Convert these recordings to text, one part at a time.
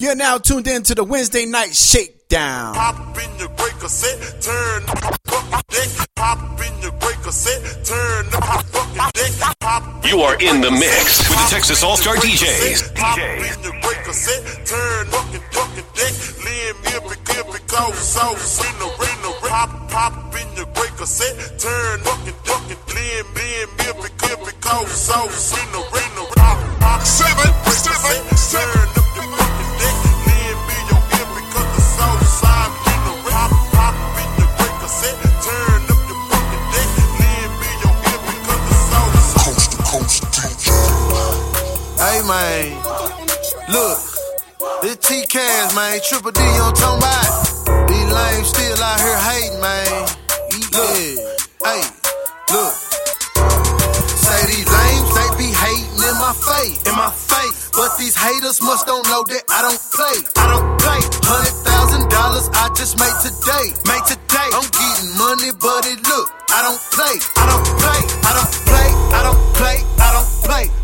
You're now tuned in to the Wednesday night shakedown. Pop in your break cassette, turn up fucking deck. Pop in your break cassette, turn up fucking deck. Pop You are in the mix with the Texas All Star DJs. Pop in your break cassette, turn fucking fucking deck. Lean me up and give me go sauce in the in the pop pop in your break cassette, turn fucking fucking lean lean me up and give me go sauce in the in the pop pop seven seven man, look, this T Cash man, Triple D on talking about. These lames still out here hating, man. Look, hey, look. Say these lames, they be hating in my face, in my face. But these haters must don't know that I don't play, I don't play. Hundred thousand dollars I just made today, made today. I'm getting money, but it look, I don't play, I don't play, I don't play, I don't play, I don't play, I don't play,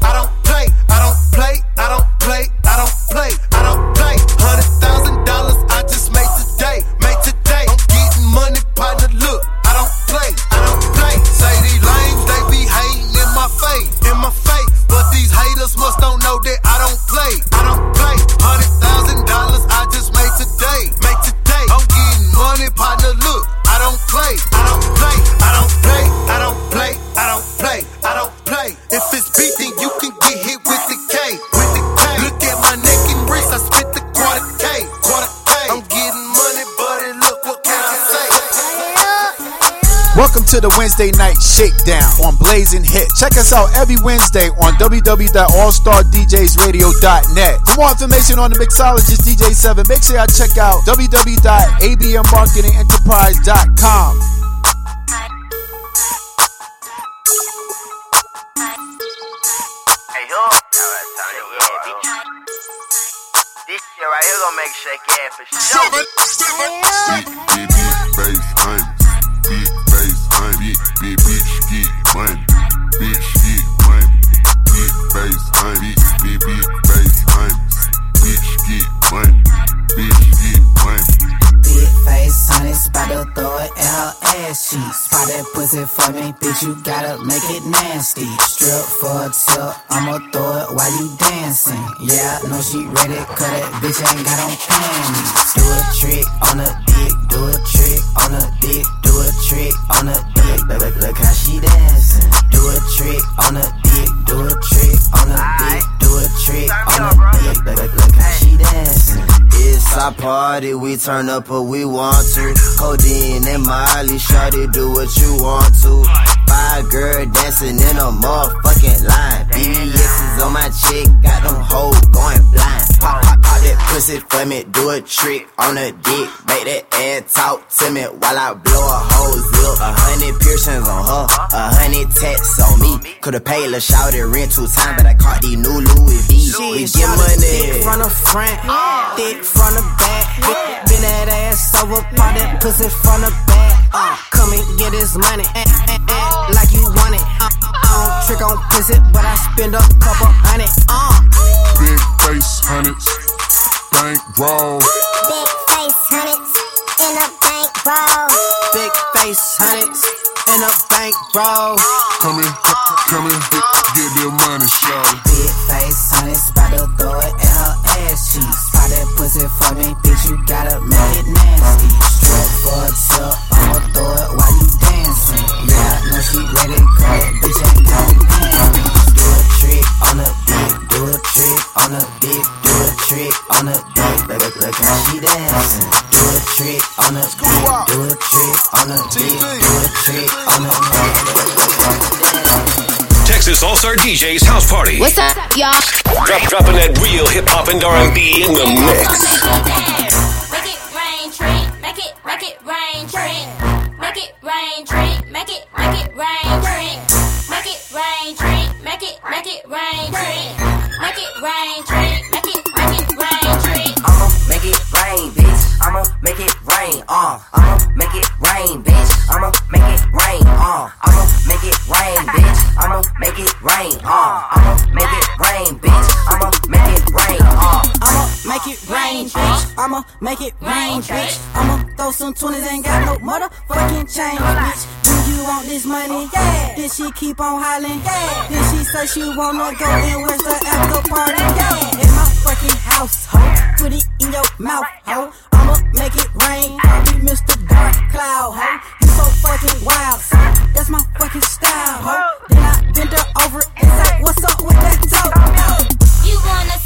to the Wednesday night shakedown on Blazing Hit. Check us out every Wednesday on www.allstardjsradio.net. For more information on the mixologist DJ 7, make sure y'all check out www.abmmarketingenterprise.com. Hey, yo. This shit right here gonna make you shake ass for sure. Bass to throw it in her ass cheeks. Spot that pussy for me, bitch, you gotta make it nasty. Strip for a tip, I'ma throw it while you dancing. Yeah, I know she ready, cause that bitch ain't got on panties. Do a trick on the dick, do a trick on the dick, do a trick on the dick. Look, look, look how she dancing. Do a trick on the dick, do a trick on the dick, a trick on the dick. Look, look, look how she dancing. It's our party, we turn up what we want to. Codeine and Miley, shawty, do what you want to. Five girl dancing in a motherfucking line. BBS is on my chick, got them hoes going blind. Pop, pop, pussy for me, do a trick on a dick. Make that ass talk to me while I blow a hole zip. A hundred piercings on her, a hundred tats on me. Could've paid La Shawty rent two times, but I caught these new Louis V. We get money. Thick from the front, thick from the back. Bend that ass over, pop that pussy from the back. Uh, come and get this money, eh, eh, eh, like you want it. Uh, I don't trick on pussy, but I spend a couple hundred. Uh. Big face hundreds. Bank roll. Big face hundreds in a bank roll. Big face hundreds in a bank roll. Come in, come in, get, get the money, shawty. Big face honey's about to throw it in her ass cheeks. Spot that pussy for me, bitch, you gotta make it nasty. Strip for a tip, I'ma throw it while you dancing. Yeah, I know she ready, cause that bitch ain't got no. Do a trick on the dick, do a trick on the dick, do a trick on the dick. Look, look, look how she dancing. Do a trick on the dick, do a trick on the dick, do a trick on the dick. Texas All Star DJs House Party. What's up, y'all? Drop, dropping that real hip hop and R&B in the mix. Make it rain, tree. Make it, make it rain, tree. Make it rain, tree. Make it, make it rain, tree. Make it rain, tree. Make it, make it rain, tree. Make it rain, tree. Make it, make it rain, tree. I'ma make it rain, bitch. I'ma make it rain, uh. I'ma make it rain, bitch. I'ma make it rain, uh. I'ma make it rain, bitch. I'ma make it rain, uh. I'ma make it rain, bitch. I'ma make it rain, uh. I'ma make it rain, bitch. I'ma make it rain, bitch. I'ma throw some 20s, ain't got no motherfucking change, bitch. Do you want this money? Yeah. Then she keep on hollering. Yeah. Then she say she wanna go and where's the after party? Yeah. In my fucking house, ho. Put it in your mouth, ho. I'ma make it rain. Be Mr. Dark Cloud, ho. You so fucking wild, son. That's my fucking style, ho. Then I bend her over and say, What's up with that toe? You wanna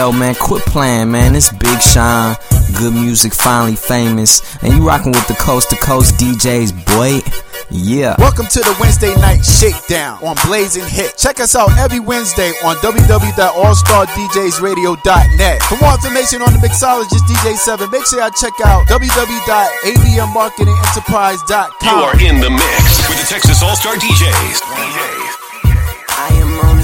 Yo, man, quit playing, man. It's Big Sean. Good music, finally famous. And you rocking with the coast to coast DJs, boy. Yeah. Welcome to the Wednesday night shakedown on Blazing Hit. Check us out every Wednesday on www.allstardjsradio.net. For more information on the mixologist DJ7, make sure y'all check out www.admmarketingenterprise.com. You are in the mix with the Texas All Star DJs. DJs.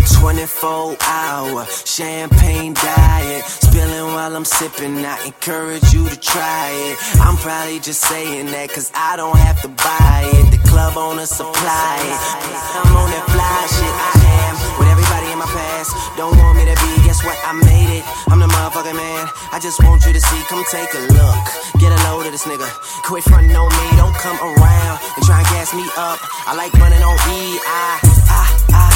I am on a 24 hour champagne diet. Spilling while I'm sipping. I encourage you to try it. I'm probably just saying that cause I don't have to buy it. The club owner supply it. I'm on that fly shit. I am with everybody in my past. Don't want me to be, guess what? I made it. I'm the motherfucking man. I just want you to see. Come take a look. Get a load of this nigga. Quit frontin' on me. Don't come around and try and gas me up. I like running on E. I, I, I.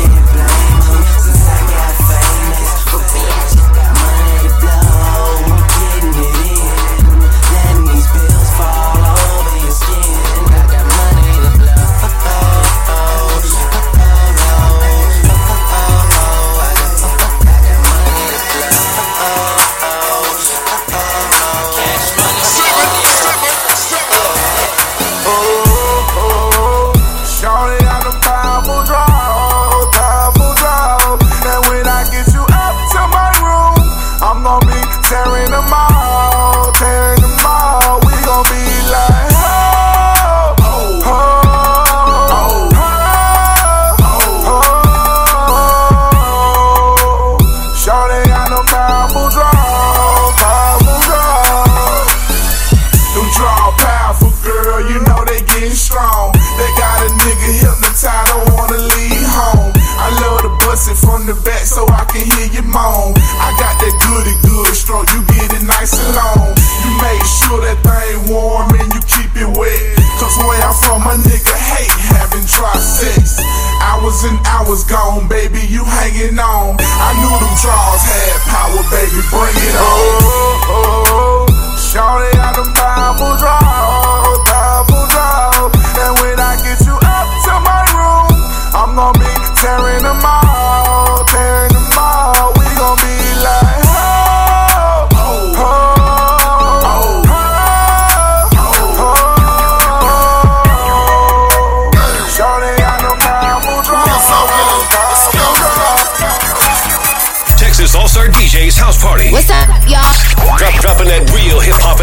Shorty Hours gone, baby, you hanging on. I knew them draws had power, baby, bring it on.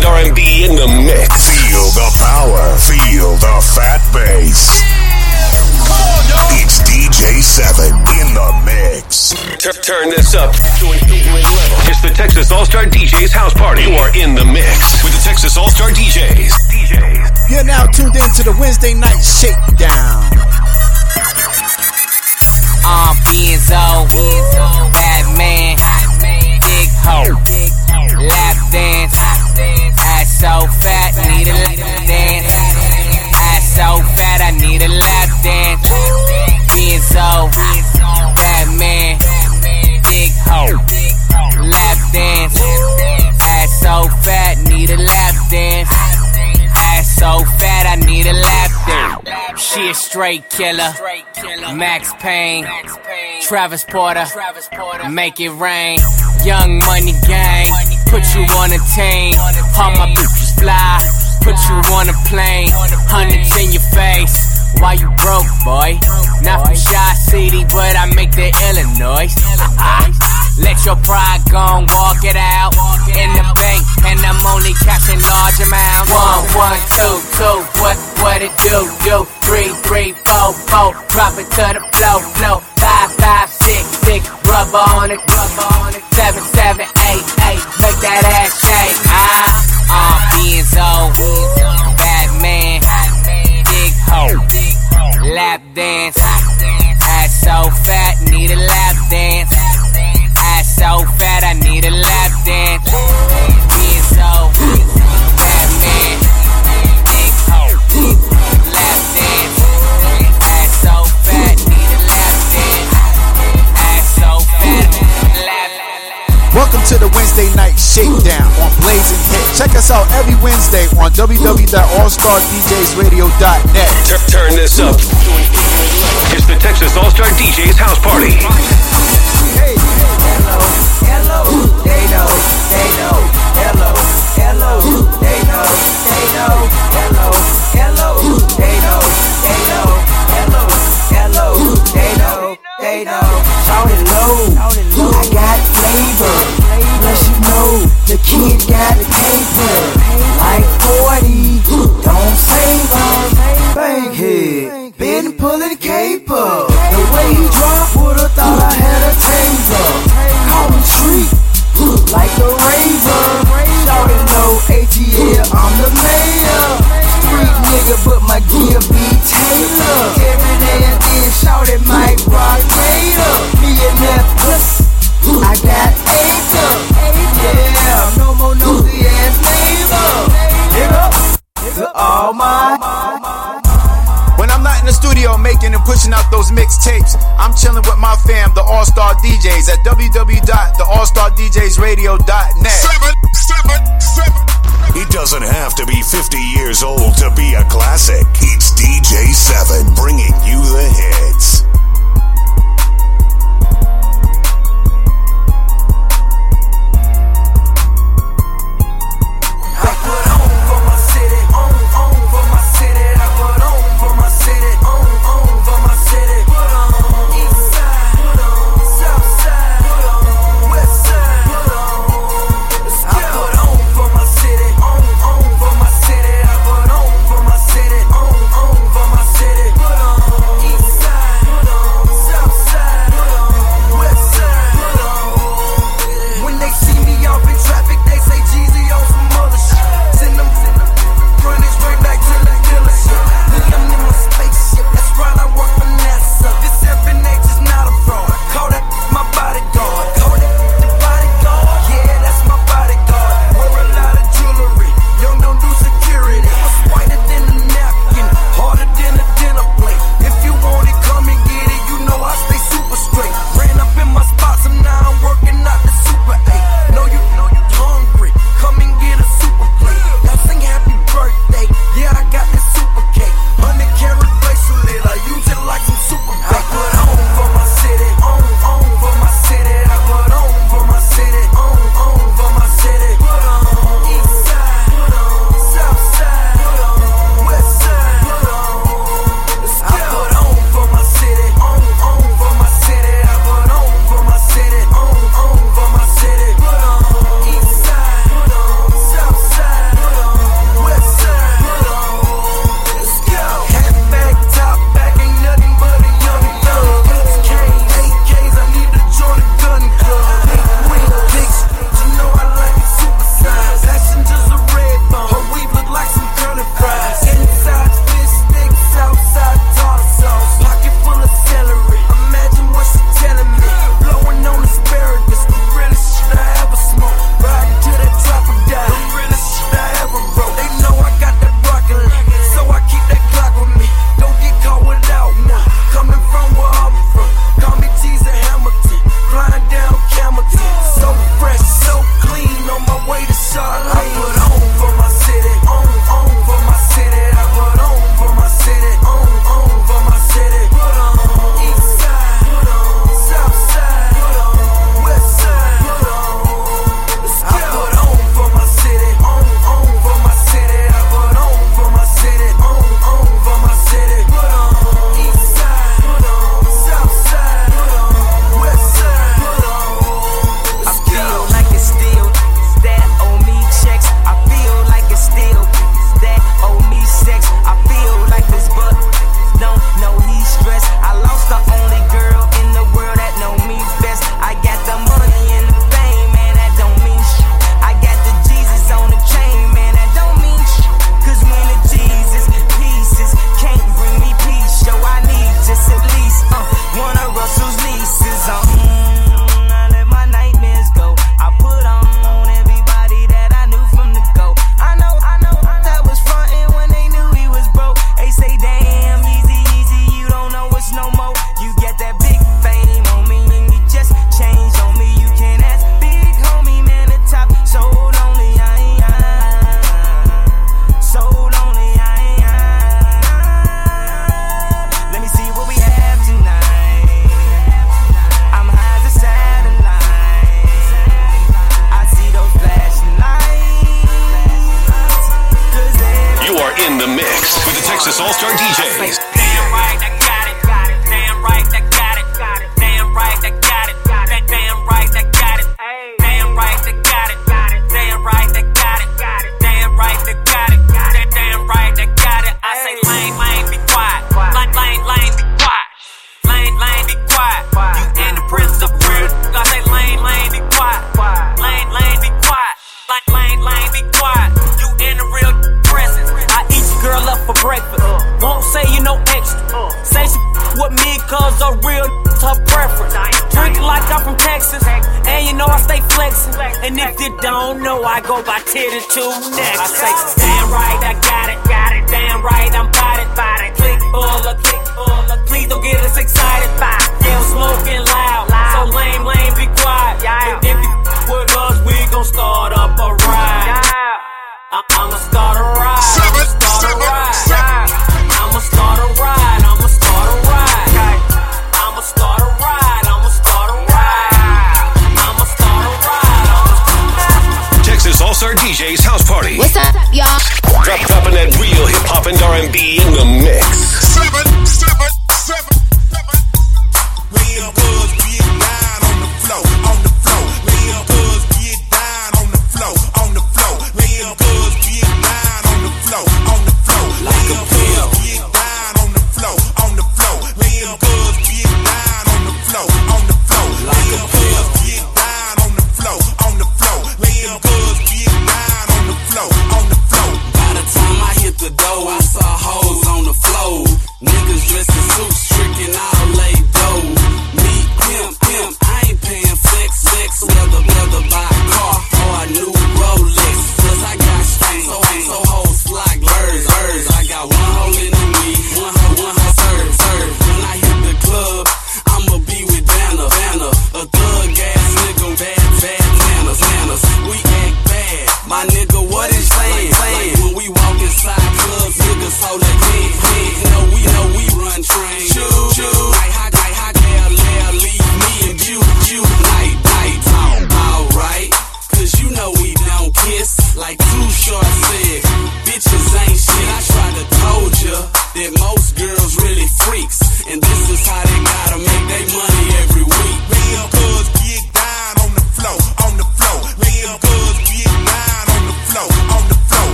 And R&B in the mix. Feel the power. Feel the fat bass. It's DJ 7 in the mix. Tur- turn this up to an ignorant level. It's the Texas All Star DJs House Party. You are in the mix with the Texas All Star DJs. DJs. You're now tuned in to the Wednesday night shakedown. Um, Benzo, Batman, Big Ho, Lap Dance, Ass so fat, need a lap dance. Ass so fat, I need a lap dance. Benzo, Batman, Big Ho, Lap Dance. Ass so fat, need a lap dance. Ass so fat I need a lap dance. She a straight killer. Max Payne, Travis Porter, make it rain. Young money gang, put you on a team. All my bitches fly, put you on a plane. Hundreds in your face. Why you broke, boy? Not from Chi City, but I make the Illinois. Let your pride go and walk it out in the bank, and I'm only cashing large amounts. One, one, two, two, what, what it do, do? Three, three, four, four, drop it to the flow, flow. Five, five, six, six, rubber on it, rubber on it. Seven, seven, eight, eight, make that ass shake. Ah, to the Wednesday night shakedown on Blazing Hit. Check us out every Wednesday on www.allstardjsradio.net. Tur- turn this up. It's the Texas All Star DJs House Party. Hello, they know, they know. Hello, hello, they know, they know. Hello, hello, they know, they know. Hello, hello, they know, they know. Shawty Lo, I got flavor. The kid got a paper. Like 40, don't save us. Bankhead, been pulling caper. The way he dropped, would've thought I had a taser. Call me treat, like the razor. Shawty Lo, ATL, I'm the mayor. Street nigga, but my gear be Taylor. Every day and then shout it Mike Rock Gator. All my. When I'm not in the studio making and pushing out those mixtapes, I'm chilling with my fam, the All Star DJs, at www.theallstardjsradio.net. It doesn't have to be 50 years old to be a classic. It's DJ 7 bringing you the hits.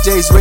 DJs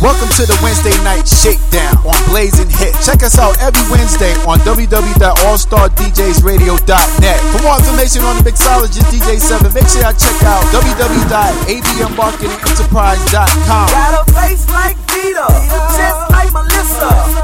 Welcome to the Wednesday night shakedown on Blazing Hit. Check us out every Wednesday on www.allstardjsradio.net. For more information on the mixologist DJ7, make sure y'all check out www.abmmarketingenterprise.com. Got a face like chest like Melissa,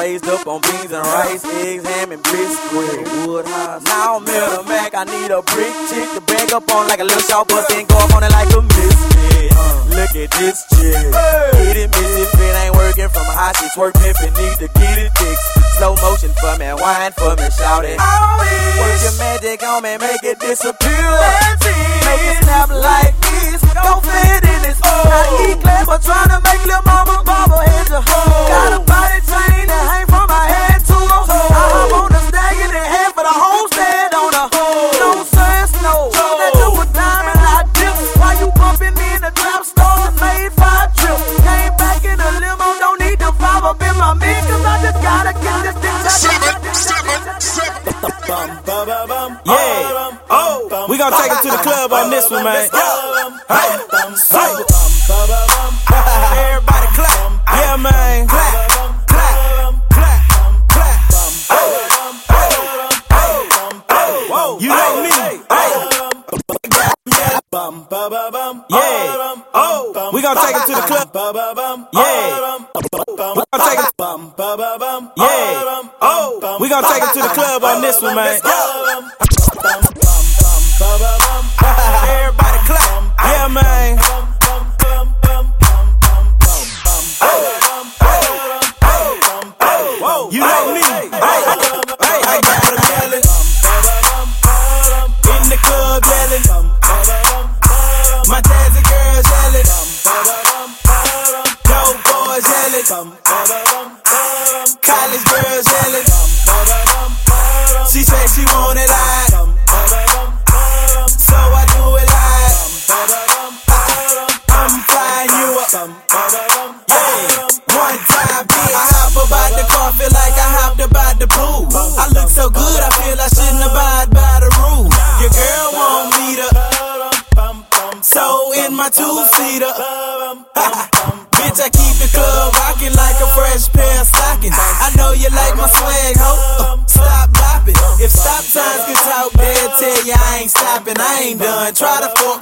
Raised up on beans and rice, eggs, ham, and biscuit. Woodhouse. Now I'm in a Mac, I need a brick chick to bang up on like a little short bus, then go up on it like a misfit. Look at this chick. Get it, miss if it ain't working from a high, she's work pimpin', need to get it fixed. Slow motion for me, wine for me, shout it. Work your magic on me, make it disappear. Make it snap like this, don't fit in this. Not eat clever, tryna make little mama bobble head to Got a body chain hang from my head to her. I hop on the stag in the head for the homestead on her. No sense, no. That you a diamond, I dip. Why you bumping me in the trap store and made five trips? Came back in a limo, don't need to five up in my mix, cause I just gotta get this thing. Yeah. Oh, we gonna take it to the club on this one, man. Hey. Hey. Gonna take it to the club. Yeah. We gonna take it. Yeah. Oh, we gonna take it to the club on this one, man.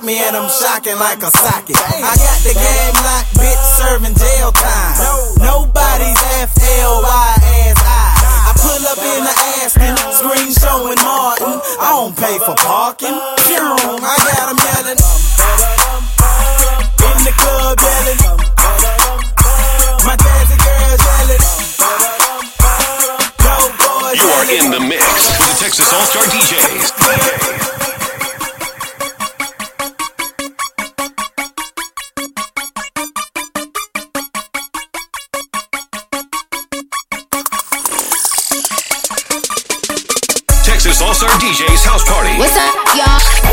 Me and I'm shocking like a socket. I got the game locked, bitch, serving jail time. Nobody's F-L-Y as I. I pull up in the Aston, screen showing Martin. I don't pay for parking. I got 'em yelling. In the club yelling. My dancing girls yelling. Dope boys You are in the mix with the Texas All Star DJs. DJ's house party. What's up, y'all?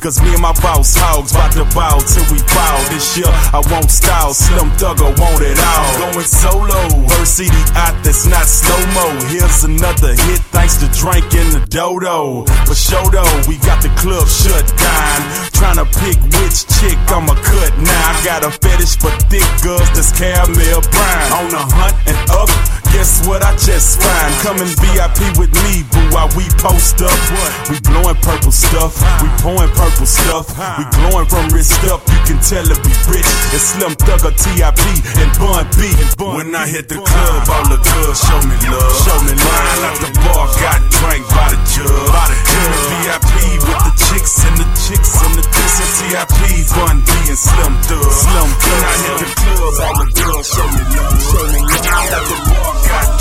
Cause me and my boss hogs bout to bow till we bow. This year I won't style, Slim Thugger want it all. Going solo, her CD out that's not slow mo. Here's another hit thanks to Drink and the Dodo. But show though, we got the club shut down. Trying to pick which chick I'ma cut now. I got a fetish for thick girls that's caramel brown. On the hunt and up guess what I just find? Coming VIP with me, boo, while we post up. We blowing purple stuff, we pouring purple stuff. We glowing from wrist up, you can tell it be rich. It's Slim Thugger, TIP, and Bun B. When I hit the club, all the girls show me love. Show me line out the bar, got drank by the jug. In the VIP with the chicks and the chicks and the chicks and TIP, Bun B and Slim Thug. Slim Thug. When I hit the club, all the girls show me love. Show me love. Out the bar, Got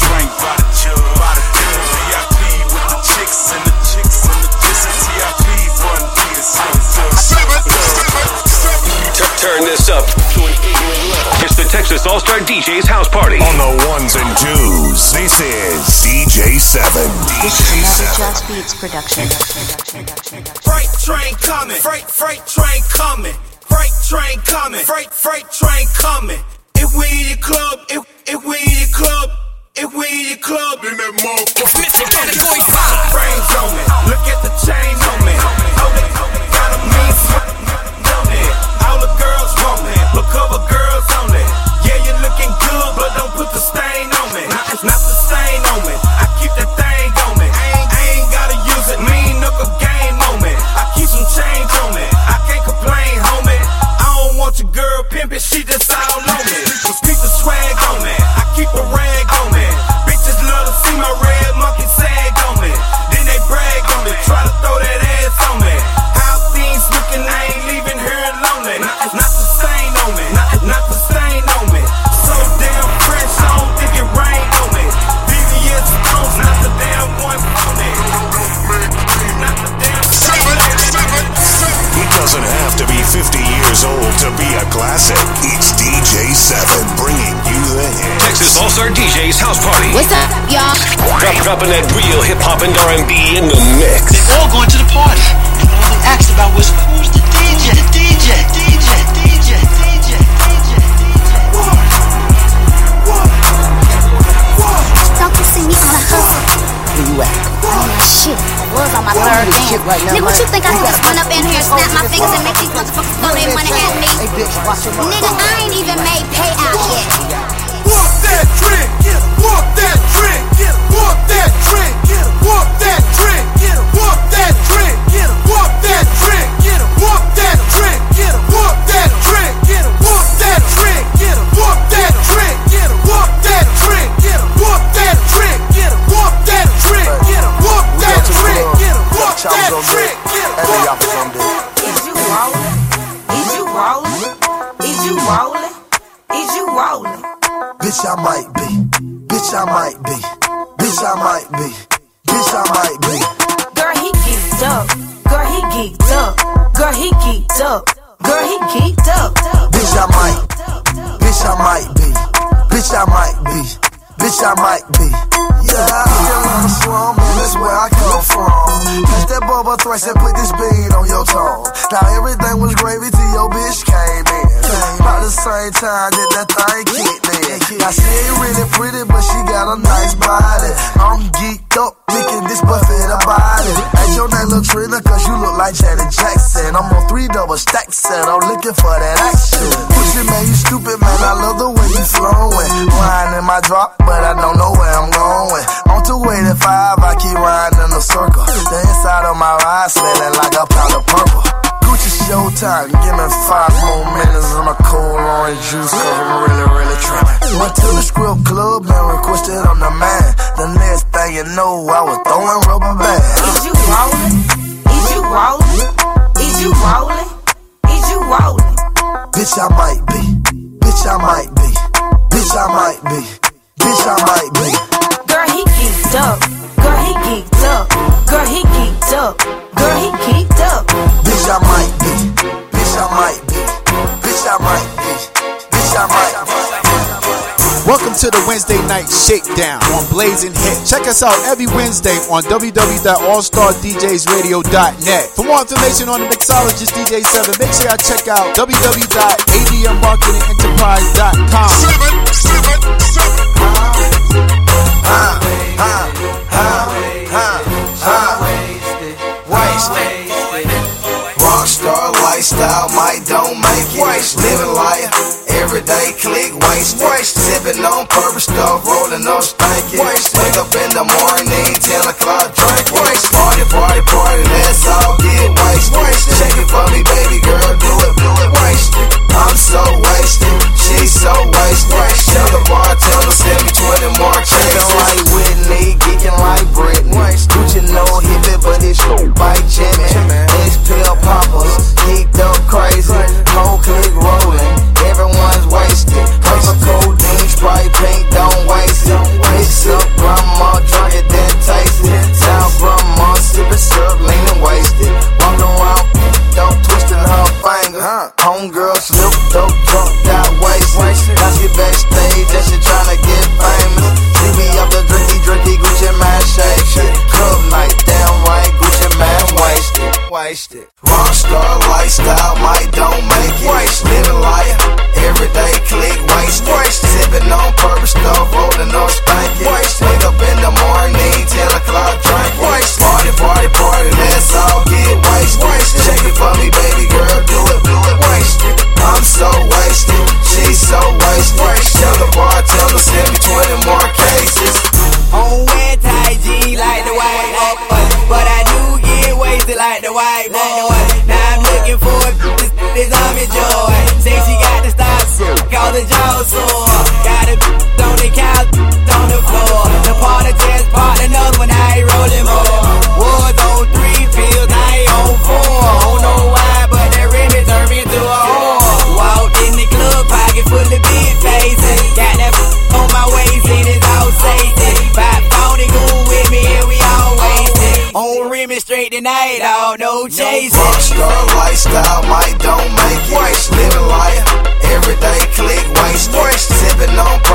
Turn this up. It's the Texas All Star DJ's house party. On the ones and twos, this is DJ 7. This is another Just Beats production. Freight train coming, freight, freight train coming. Freight train coming, freight, freight train coming. If we in the club, if, if we in the club, if we in the club, in that motherfucker. Mr. Category 5. dropping that real hip hop and R&B in the mix. They all going to the party. And all they asked about was who's the DJ, the DJ, DJ, DJ, DJ, DJ, DJ. What? What? What? Talking see me on the hustle. Where you at? Shit, I was on my third. Right now, Nigga, what you think I can just run up in here, snap my fingers, and make these motherfuckers throw their money at me? Nigga, I ain't even made payout yet. Walk that trick. Is you rolling? Is you rolling? Is you rolling? Is you rolling? Bitch, I might like Janet Jackson. I'm on three double stacks and I'm looking for that action. Pussy man, you stupid man, I love the way you flowing. Wine in my drop, but I don't know where I'm going. On 285, I keep riding in a circle. The inside of my ride smelling like a pound of purple. Gucci showtime, give me five more minutes and a cold orange juice, cause I'm really, really trying. Went to the script club and requested on the man. The next thing you know, I was throwing rubber bands. Is you rolling? Is you rolling? Is you rolling? Is you rolling? Bitch, I might be. Bitch, I might be. Bitch, I might be. Bitch, I might be. Girl, he geeked up. Girl, he geeked up. Girl, he geeked up. Girl, he geeked up. Bitch, I might be. Bitch, I might be. Bitch, I might be. Bitch, I might be. Welcome to the Wednesday night shakedown on Blazin Hitz. Check us out every Wednesday on www.allstardjsradio.net. For more information on the mixologist DJ 7, make sure y'all check out www.admmarketingenterprise.com. Rockstar lifestyle, might don't make it. Living life, everyday click, waste. Sipping on purple stuff, rolling up stanky. Wake up in the morning, 10 o'clock, drink. Party, party, party, let's all get wasted. Shake it for me, baby girl, do it, do it, wasted. I'm so wasted, she's so wasted. Tell the bartender, send me 20 more checks. like Whitney, geeking like Britney. Gucci no hippie, but it's bike Jimmy. It's pill poppers, geeked up crazy. Whole click rolling, everyone's wasted. Purple codeine, sprite pink, don't waste it. Mix up grandma, drunk it, then taste it. Sound grandma, sipping syrup, leaning wasted. Walking around, don't twisting her finger. Homegirl slipped up, drunk, got wasted. Now she backstage and she tryna get famous. See me up the drinky, drinky, Gucci man shake shit. Wasted. Wasted. Rockstar lifestyle, might don't make it. Living life, everyday click, waste. Sipping on purple stuff, rolling up stanky. Wake up in the morning, 10 o'clock, drink. Party, party, party, let's all get wasted. Shake it for me, baby girl, do it, do it, wasted. I'm so wasted, she's no chasing. Rockstar lifestyle, might don't make it. Waste living life, everyday click, waste. Sipping on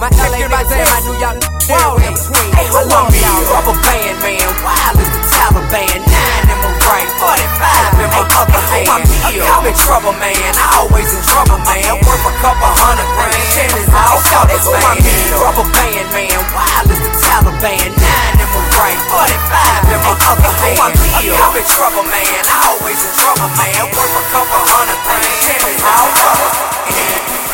my LA, my my New York, in between. Hey, who want me? Rubber band man, wild as the Taliban, nine in my right, 45 in my other hand. I'm in trouble, man. I always in trouble, man. Worth a couple hundred grand. Channels all colors, man. Rubber band man, wild as the Taliban, nine in my right, 45 in my other hand. I'm in trouble, man. I always in trouble, man. Worth a couple hundred grand. Channels all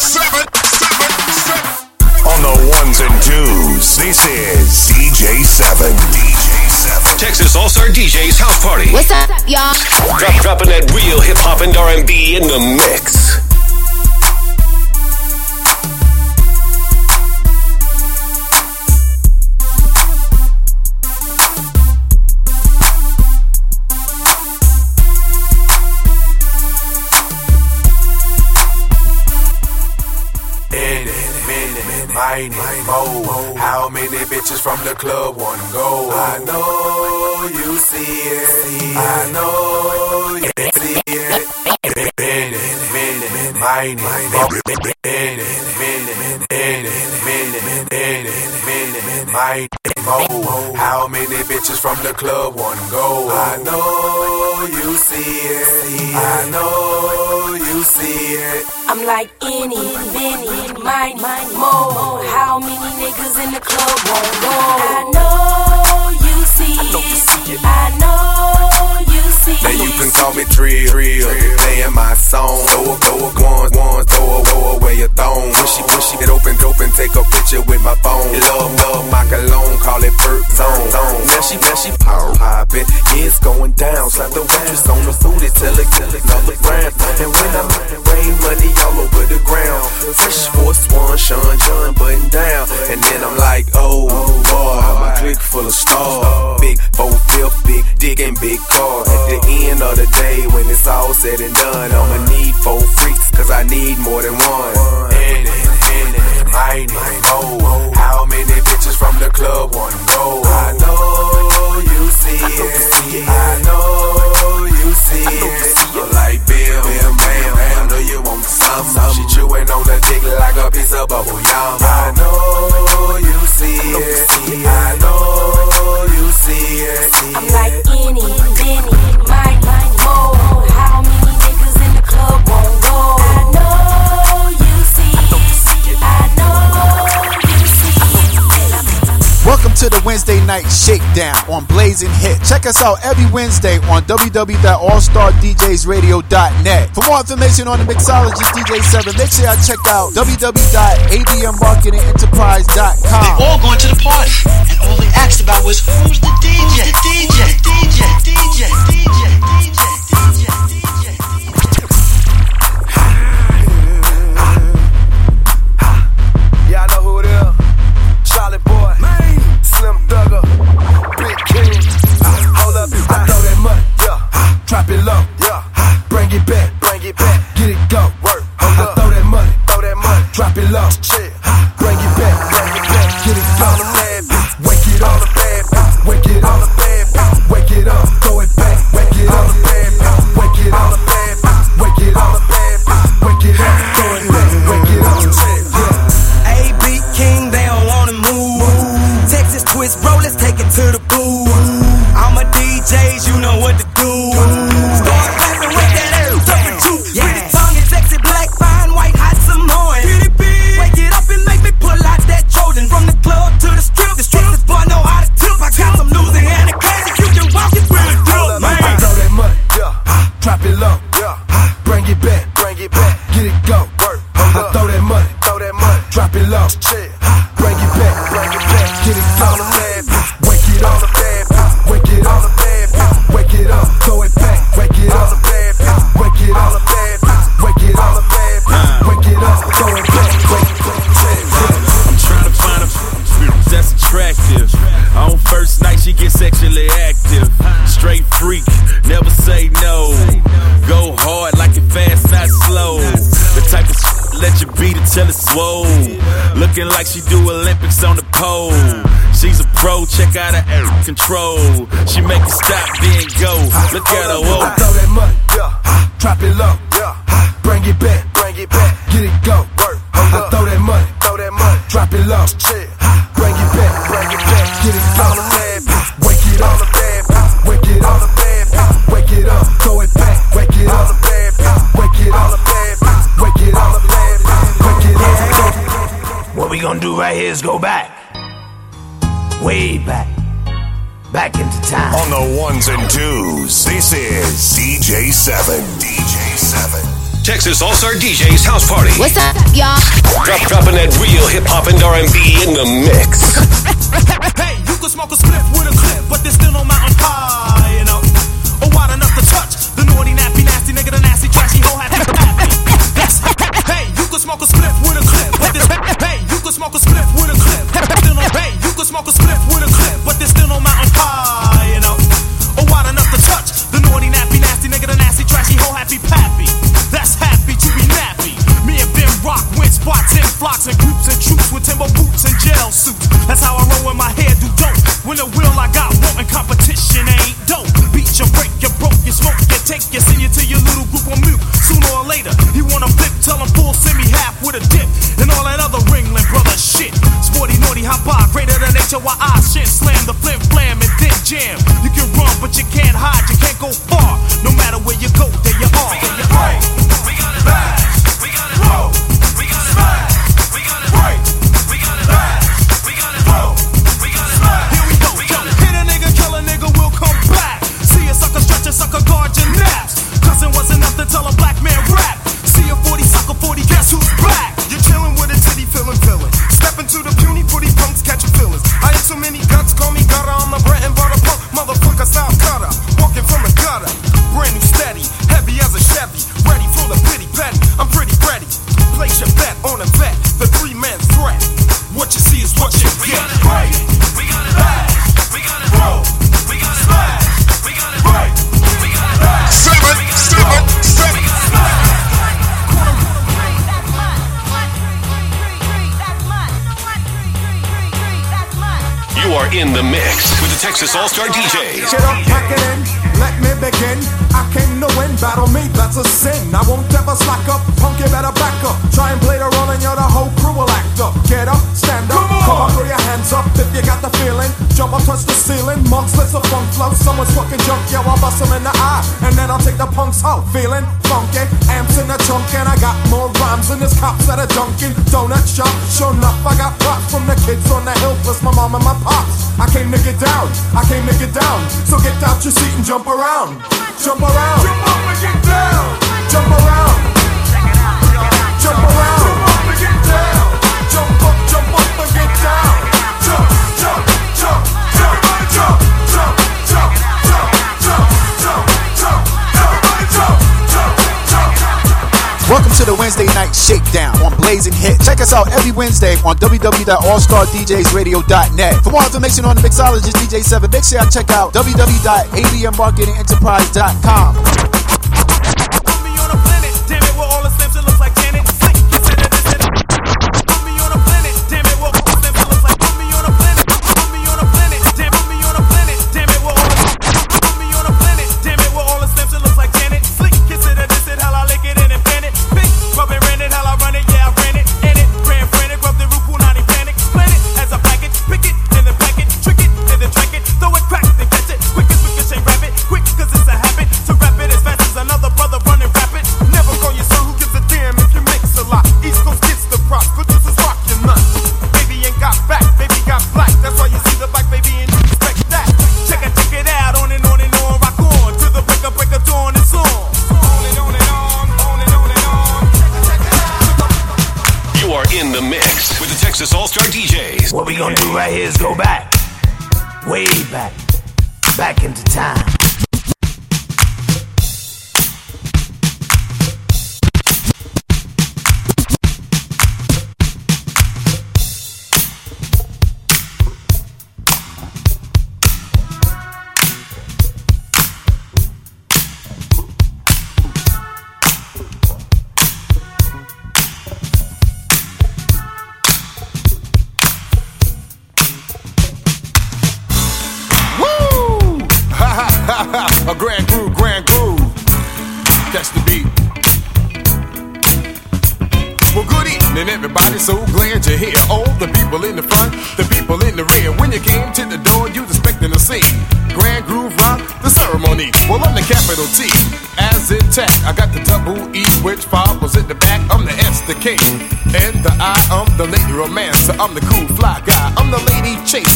colors. On the ones and twos, this is DJ Seven. DJ Seven. Texas All Star DJs House Party. What's up, y'all? Drop, dropping that real hip hop and R&B in the mix. Mine, mo. How many bitches from the club wanna go? I know you see it. I know you see it. Many, many, mine, mo. Many, many, many, many, many, mine, mo. How many bitches from the club wanna go? I know you see it. I know you see it. I'm like any, many, mine, mine, more. How many niggas in the club won't go? I know you see it. I know you see Now you can call me drill, drill, playing my song. Throw a, throw a one, one, throw a, throw away your thong. When she, when she get open, open, take a picture with my phone. Love, love, my cologne, call it perk zone. zone. Now she, now she power popping, it's going down. Slap the waitress on the booty, tell her, tell her, tell her, grand. And when I'm rain money all over the ground, fresh force one, Sean John button down. And then I'm like, oh boy, my clique full of stars. Big four fifth, big dick and big car. At the end of the day, when it's all said and done, I'ma need four freaks, cause I need more than one. And and I need more. How many bitches from the club wanna go? I know you see it. I know you see it. I'm like Bill, Bill, bam, I know you want some. She chewing on the dick like a piece of bubble yum. I know you see it. Shakedown on Blazin Hitz. Check us out every Wednesday on www.allstardjsradio.net. For more information on the mixologist DJ 7, make sure y'all check out www.abmmarketingenterprise.com. They all going to the party, and all they asked about was who's the DJ? Who's the DJ? DJ? DJ? DJ? Y'all gonna do right here is go back. Way back. Back into time. On the ones and twos, this is DJ7. DJ7. Texas All-Star DJ's house party. What's up, y'all? Drop, dropping that real hip-hop and R&B in the mix. hey, you can smoke a spliff with a clip, but there's still no mountain pie. smoke a spliff with a clip. Hey, you can smoke a spliff with a clip, but there's still no mountain high enough or wide enough to touch the naughty, nappy, nasty nigga, the nasty, trashy, whole happy pappy. That's happy to be nappy. Me and Vin Rock went spots in flocks and groups and troops with timber boots and jail suits. That's how I roll in my hair. cops at a Dunkin' Donut shop. Sure enough, I got props from the kids on the hill, plus my mom and my pops. I came to get down, I came to get down. So get out your seat and jump around. Jump around. Jump up and get down. Jump around. to the Wednesday night shakedown on Blazin Hitz. Check us out every Wednesday on www.allstardjsradio.net. For more information on the mixologist DJ7, make sure I check out www.abmmarketingenterprise.com.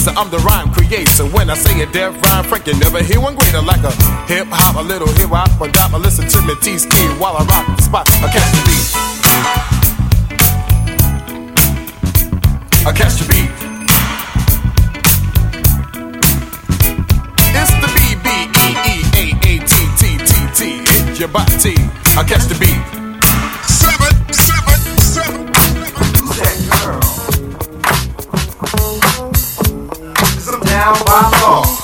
chaser. I'm the rhyme creator. When I say a def rhyme, Frank, you never hear one greater like a hip hop, a little hip hop, a dop. I listen to me T ski while I rock the spot. I catch the beat. I catch the beat. It's the B B E E A A T T T T. Hit your body. I catch the beat. Down by law.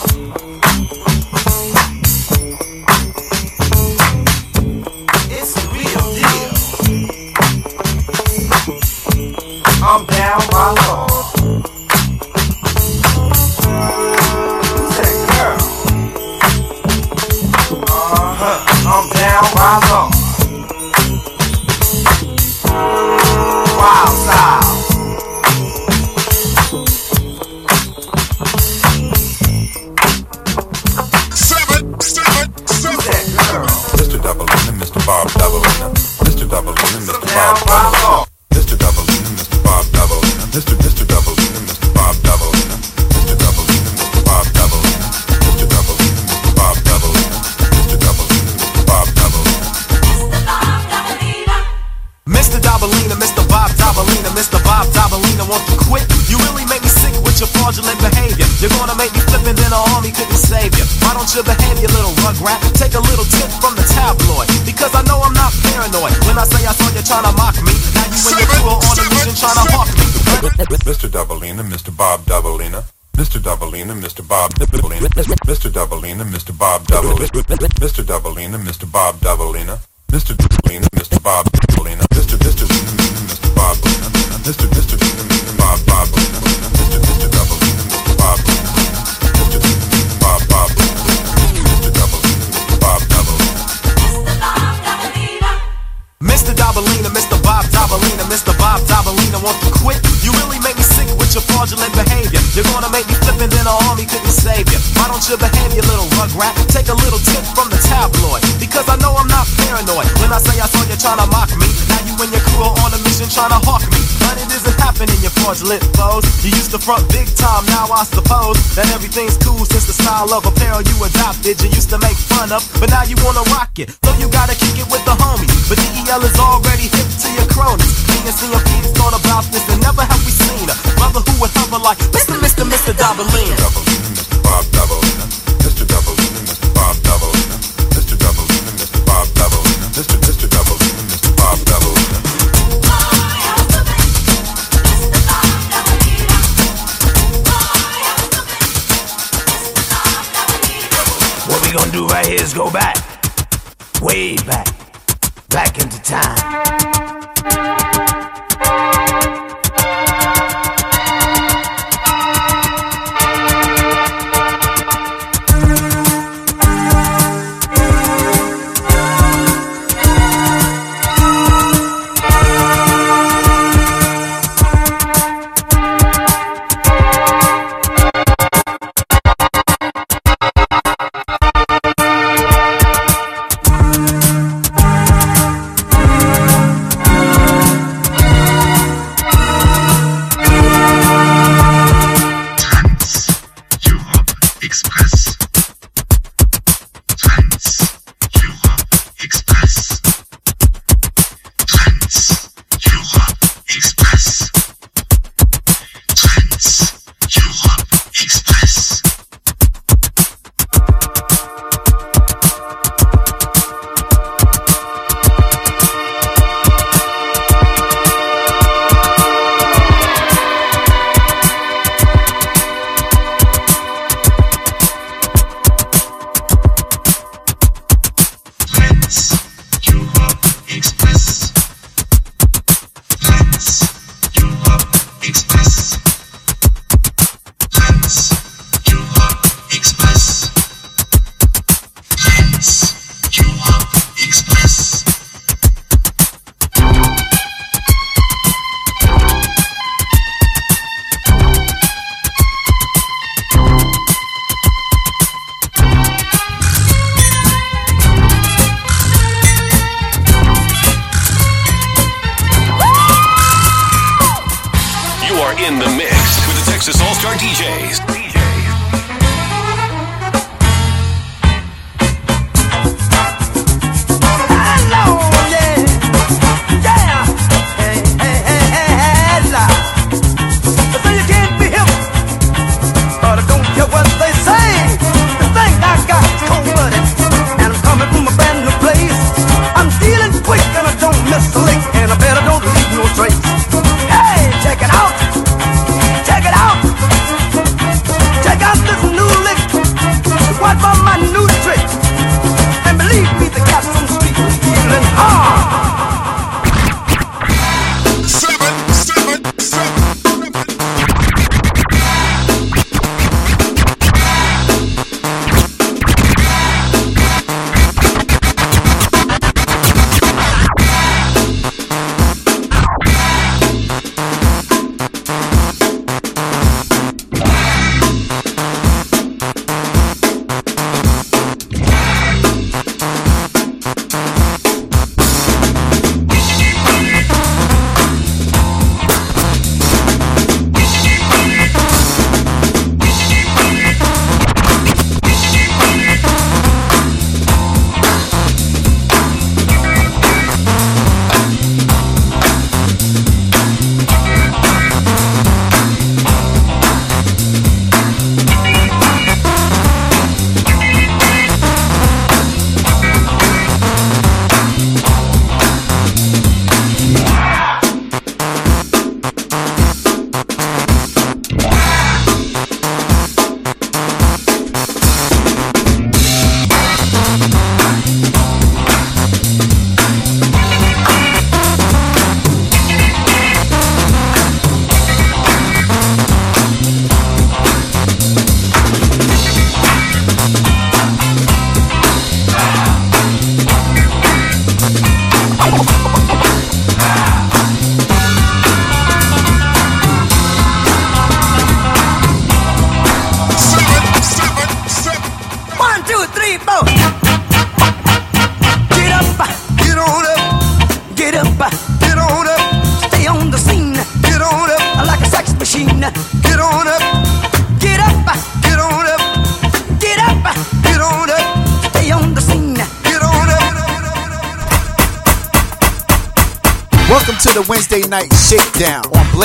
Dobalina, Mr. Bob Dobalina, Mr. Dobalina, Mr. Bob Dobalina, Mr. Dobalina, Mr. Bob Dobalina, Mr. Dobalina, Mr. Bob Dobalina, Mr. Dobalina, little rugrat? Take a little tip from the tabloid. Because I know I'm not paranoid. When I say I saw you trying to mock me, now you and your crew are on a mission trying to hawk me. But it isn't happening, you fraudulent foes. You used to front big time, now I suppose that everything's cool since the style of apparel you adopted. You used to make fun of, but now you wanna rock it. So you gotta kick it with the homies. But DEL is already hip to your cronies. Me and CMP's thought about this and never have we seen a brother who would hover like Mr. Mr. Mr. Dobalina.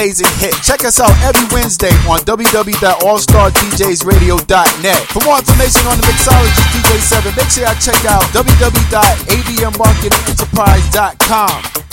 amazing hit. Check us out every Wednesday on www.allstardjsradio.net. For more information on the mixologist DJ7, make sure y'all check out www.abmmarketenterprise.com.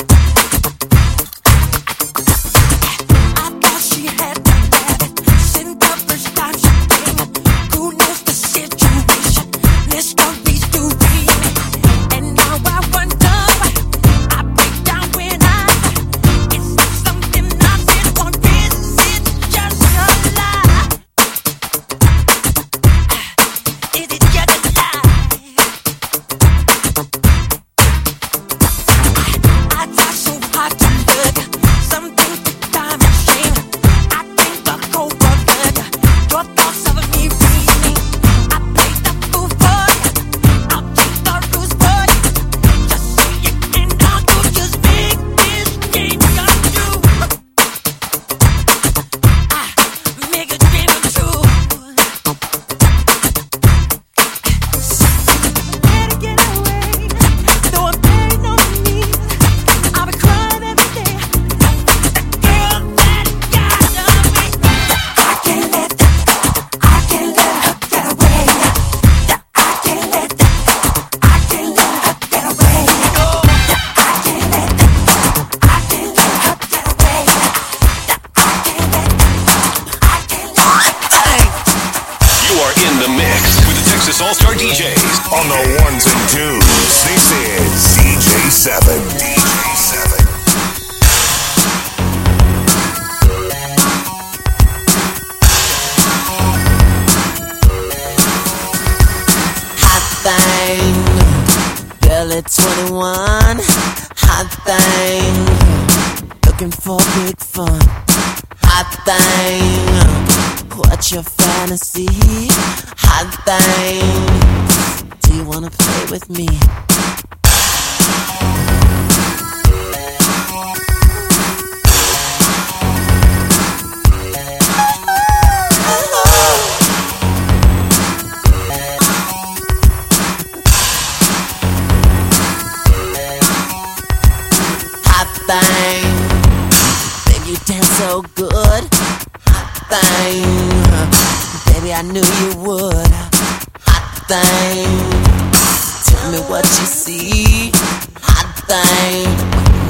thing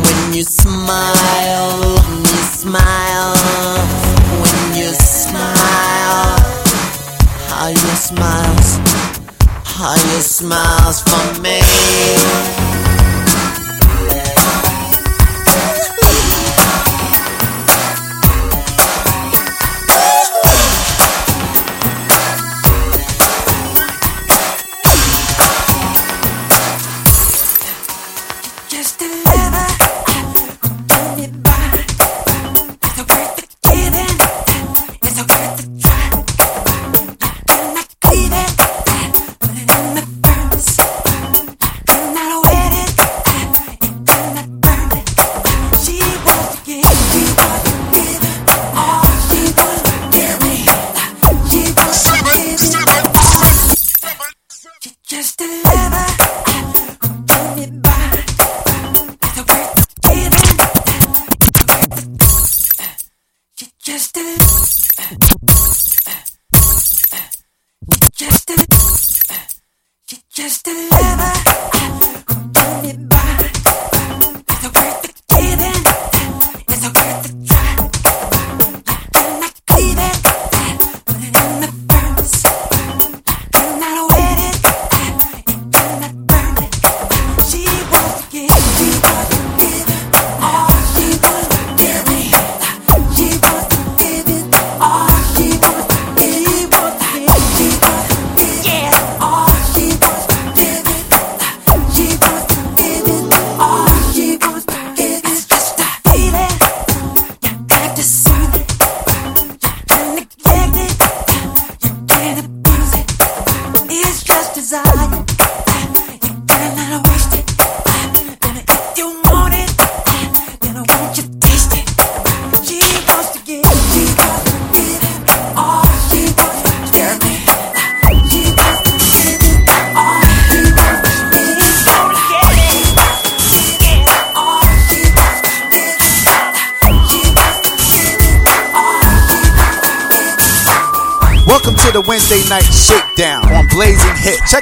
when you smile, when you smile, when you smile. How you smiles, how you smiles for me.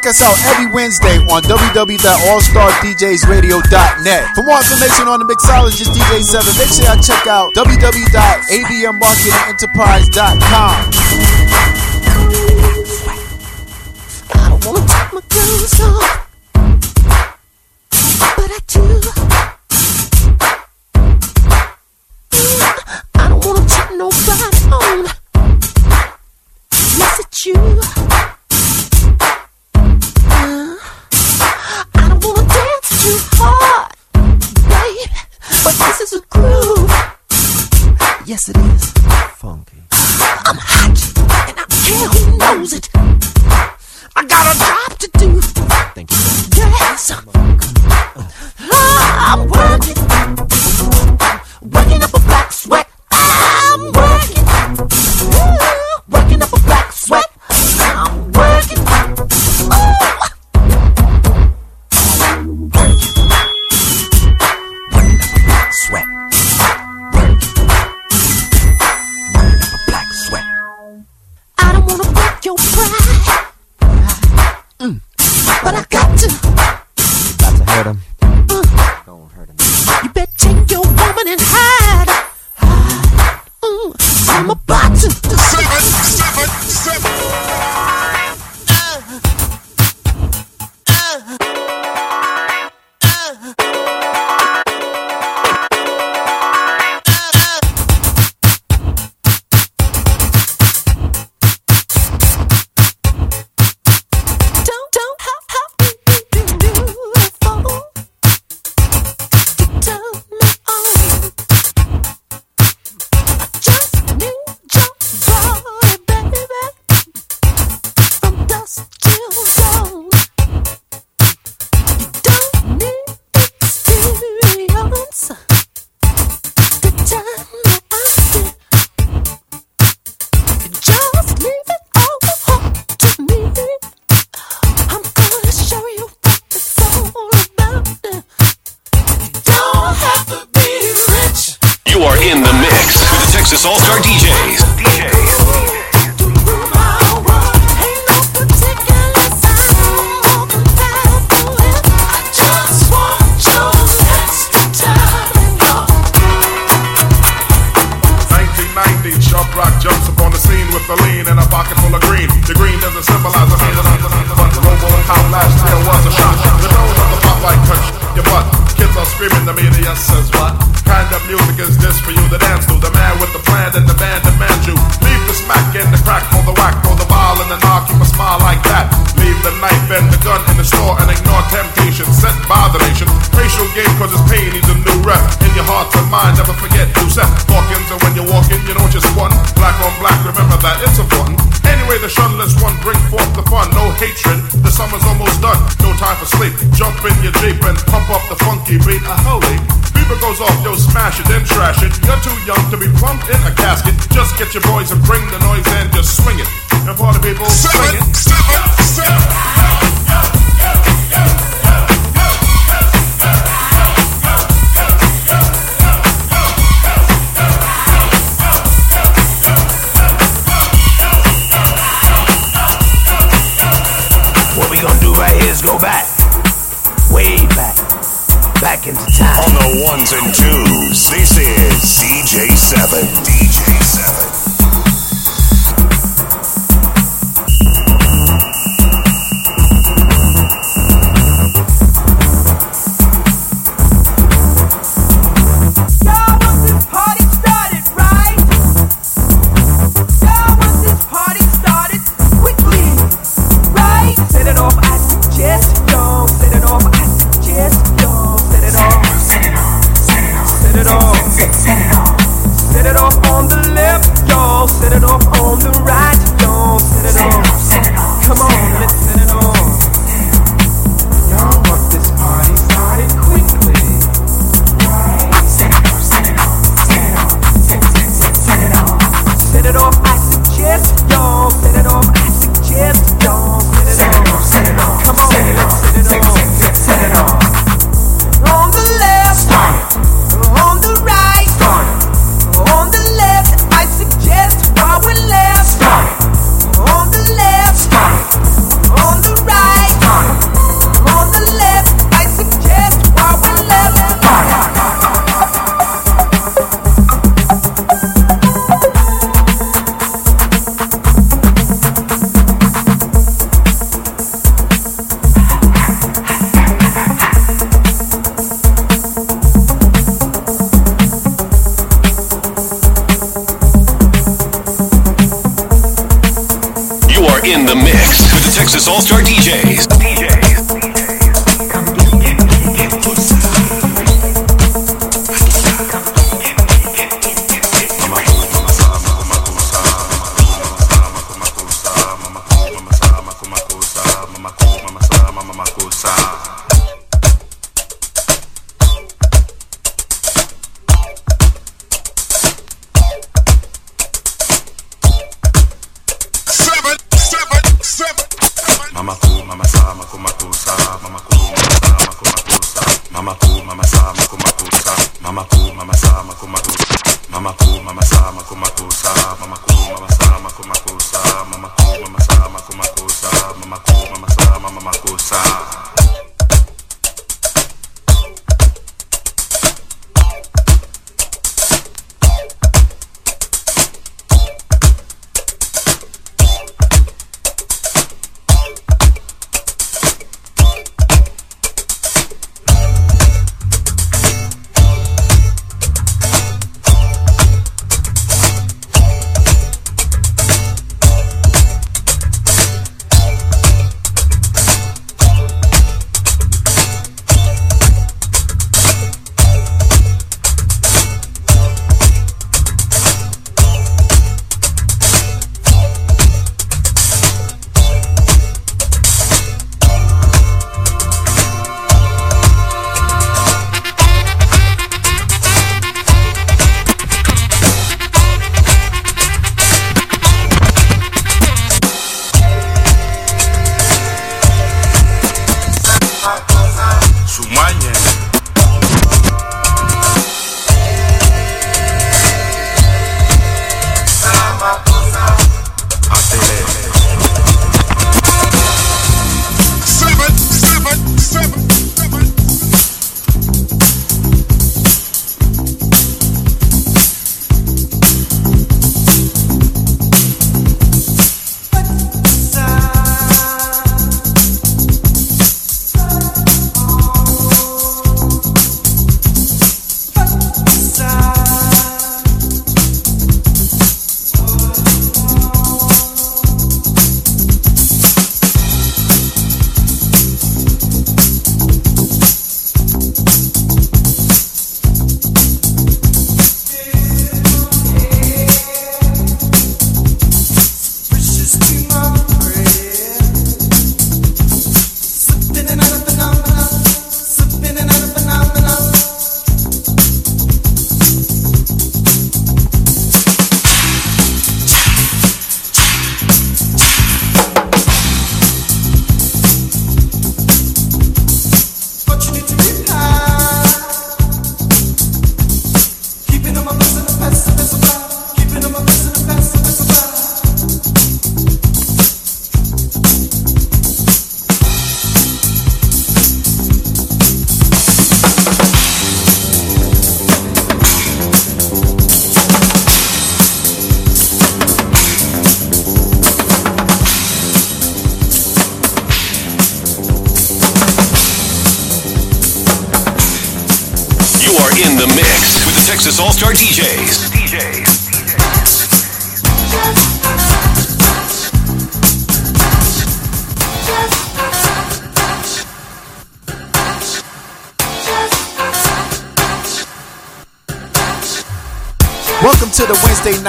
Check us out every Wednesday on www.allstardjsradio.net. For more information on the mixologist DJ7, make sure you check out www.abmmarketingenterprise.com. I wanna take my clothes off, but I do. Get your boys and bring the noise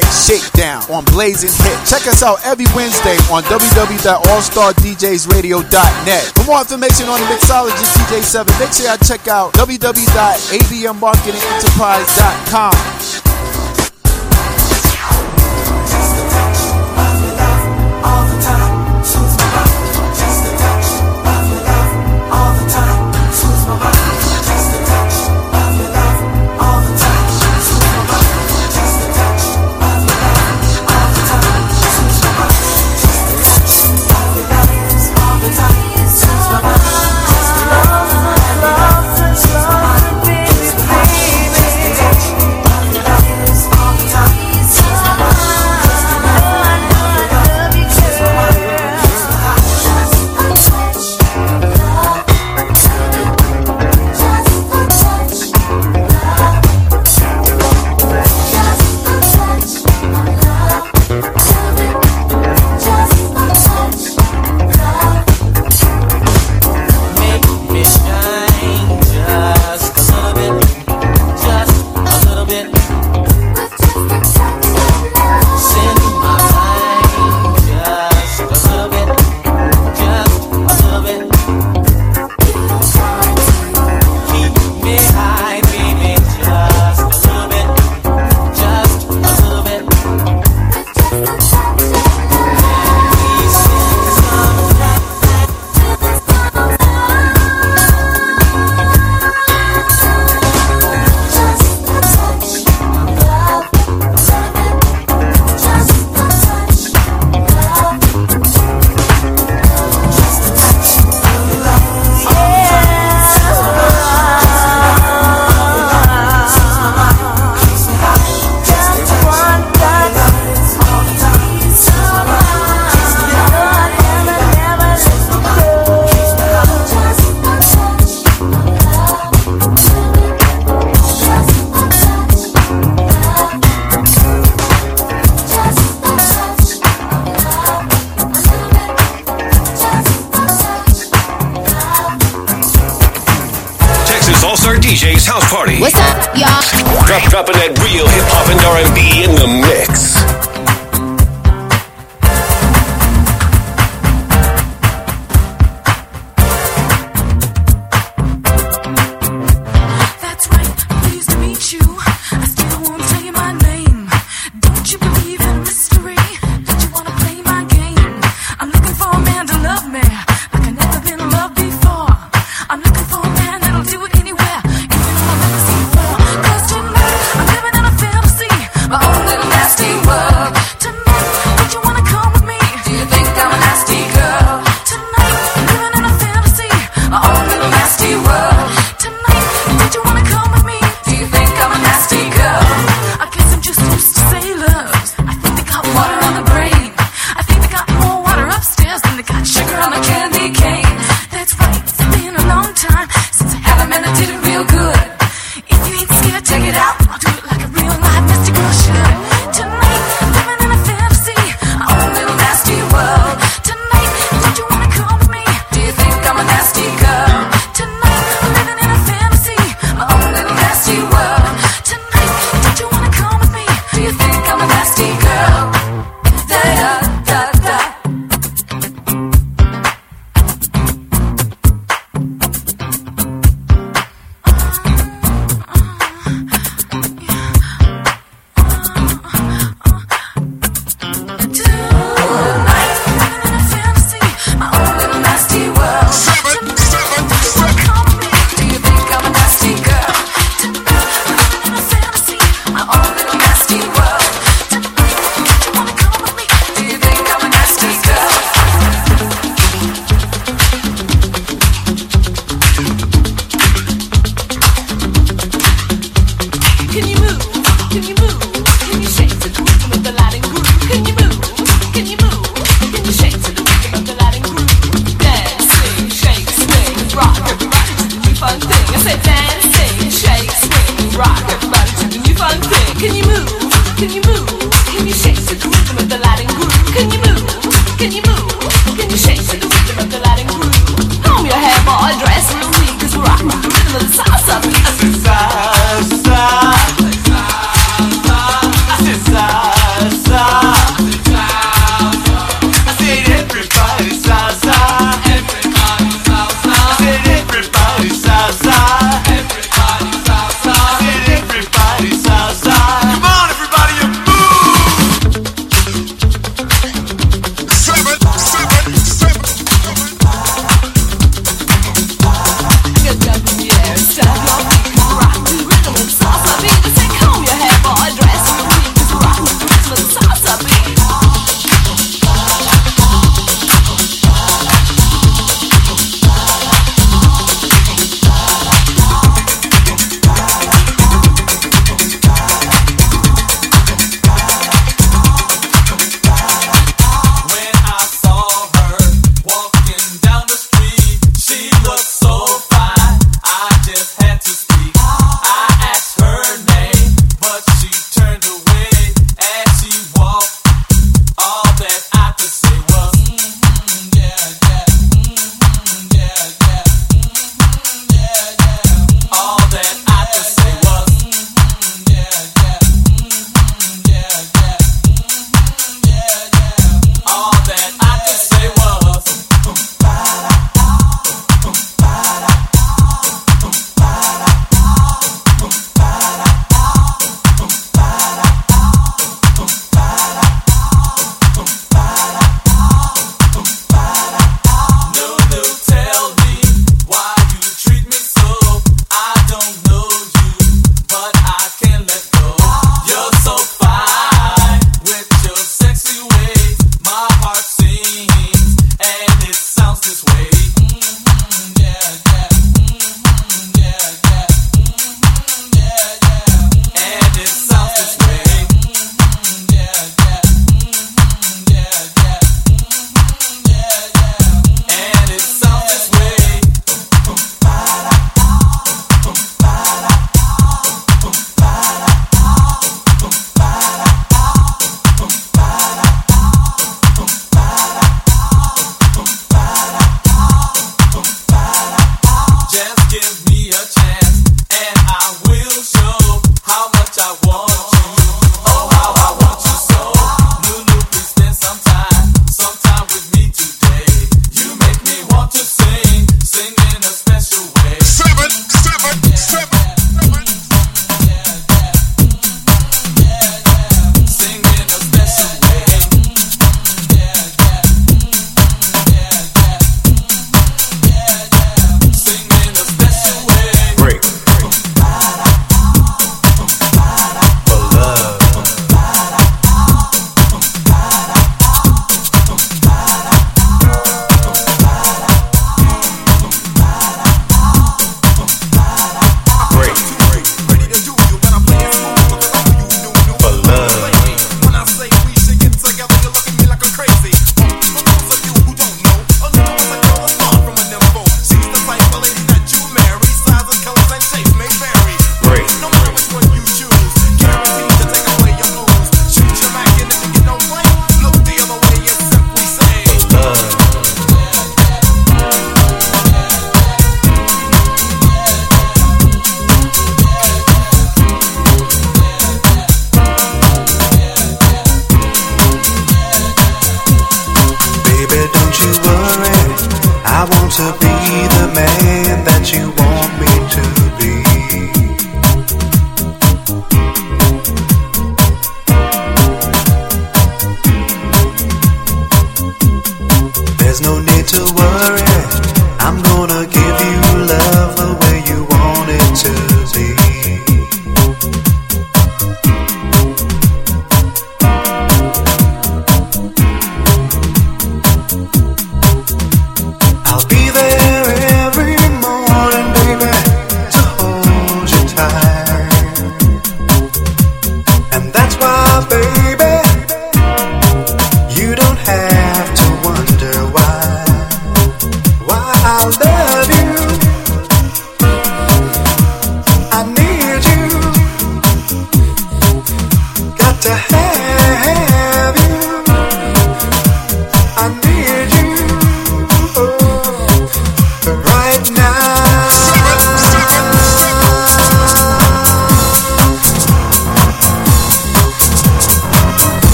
Shakedown on Blazin Hitz. Check us out every Wednesday on www.allstardjsradio.net. For more information on the mixologist DJ7, make sure I check out www.abmmarketingenterprise.com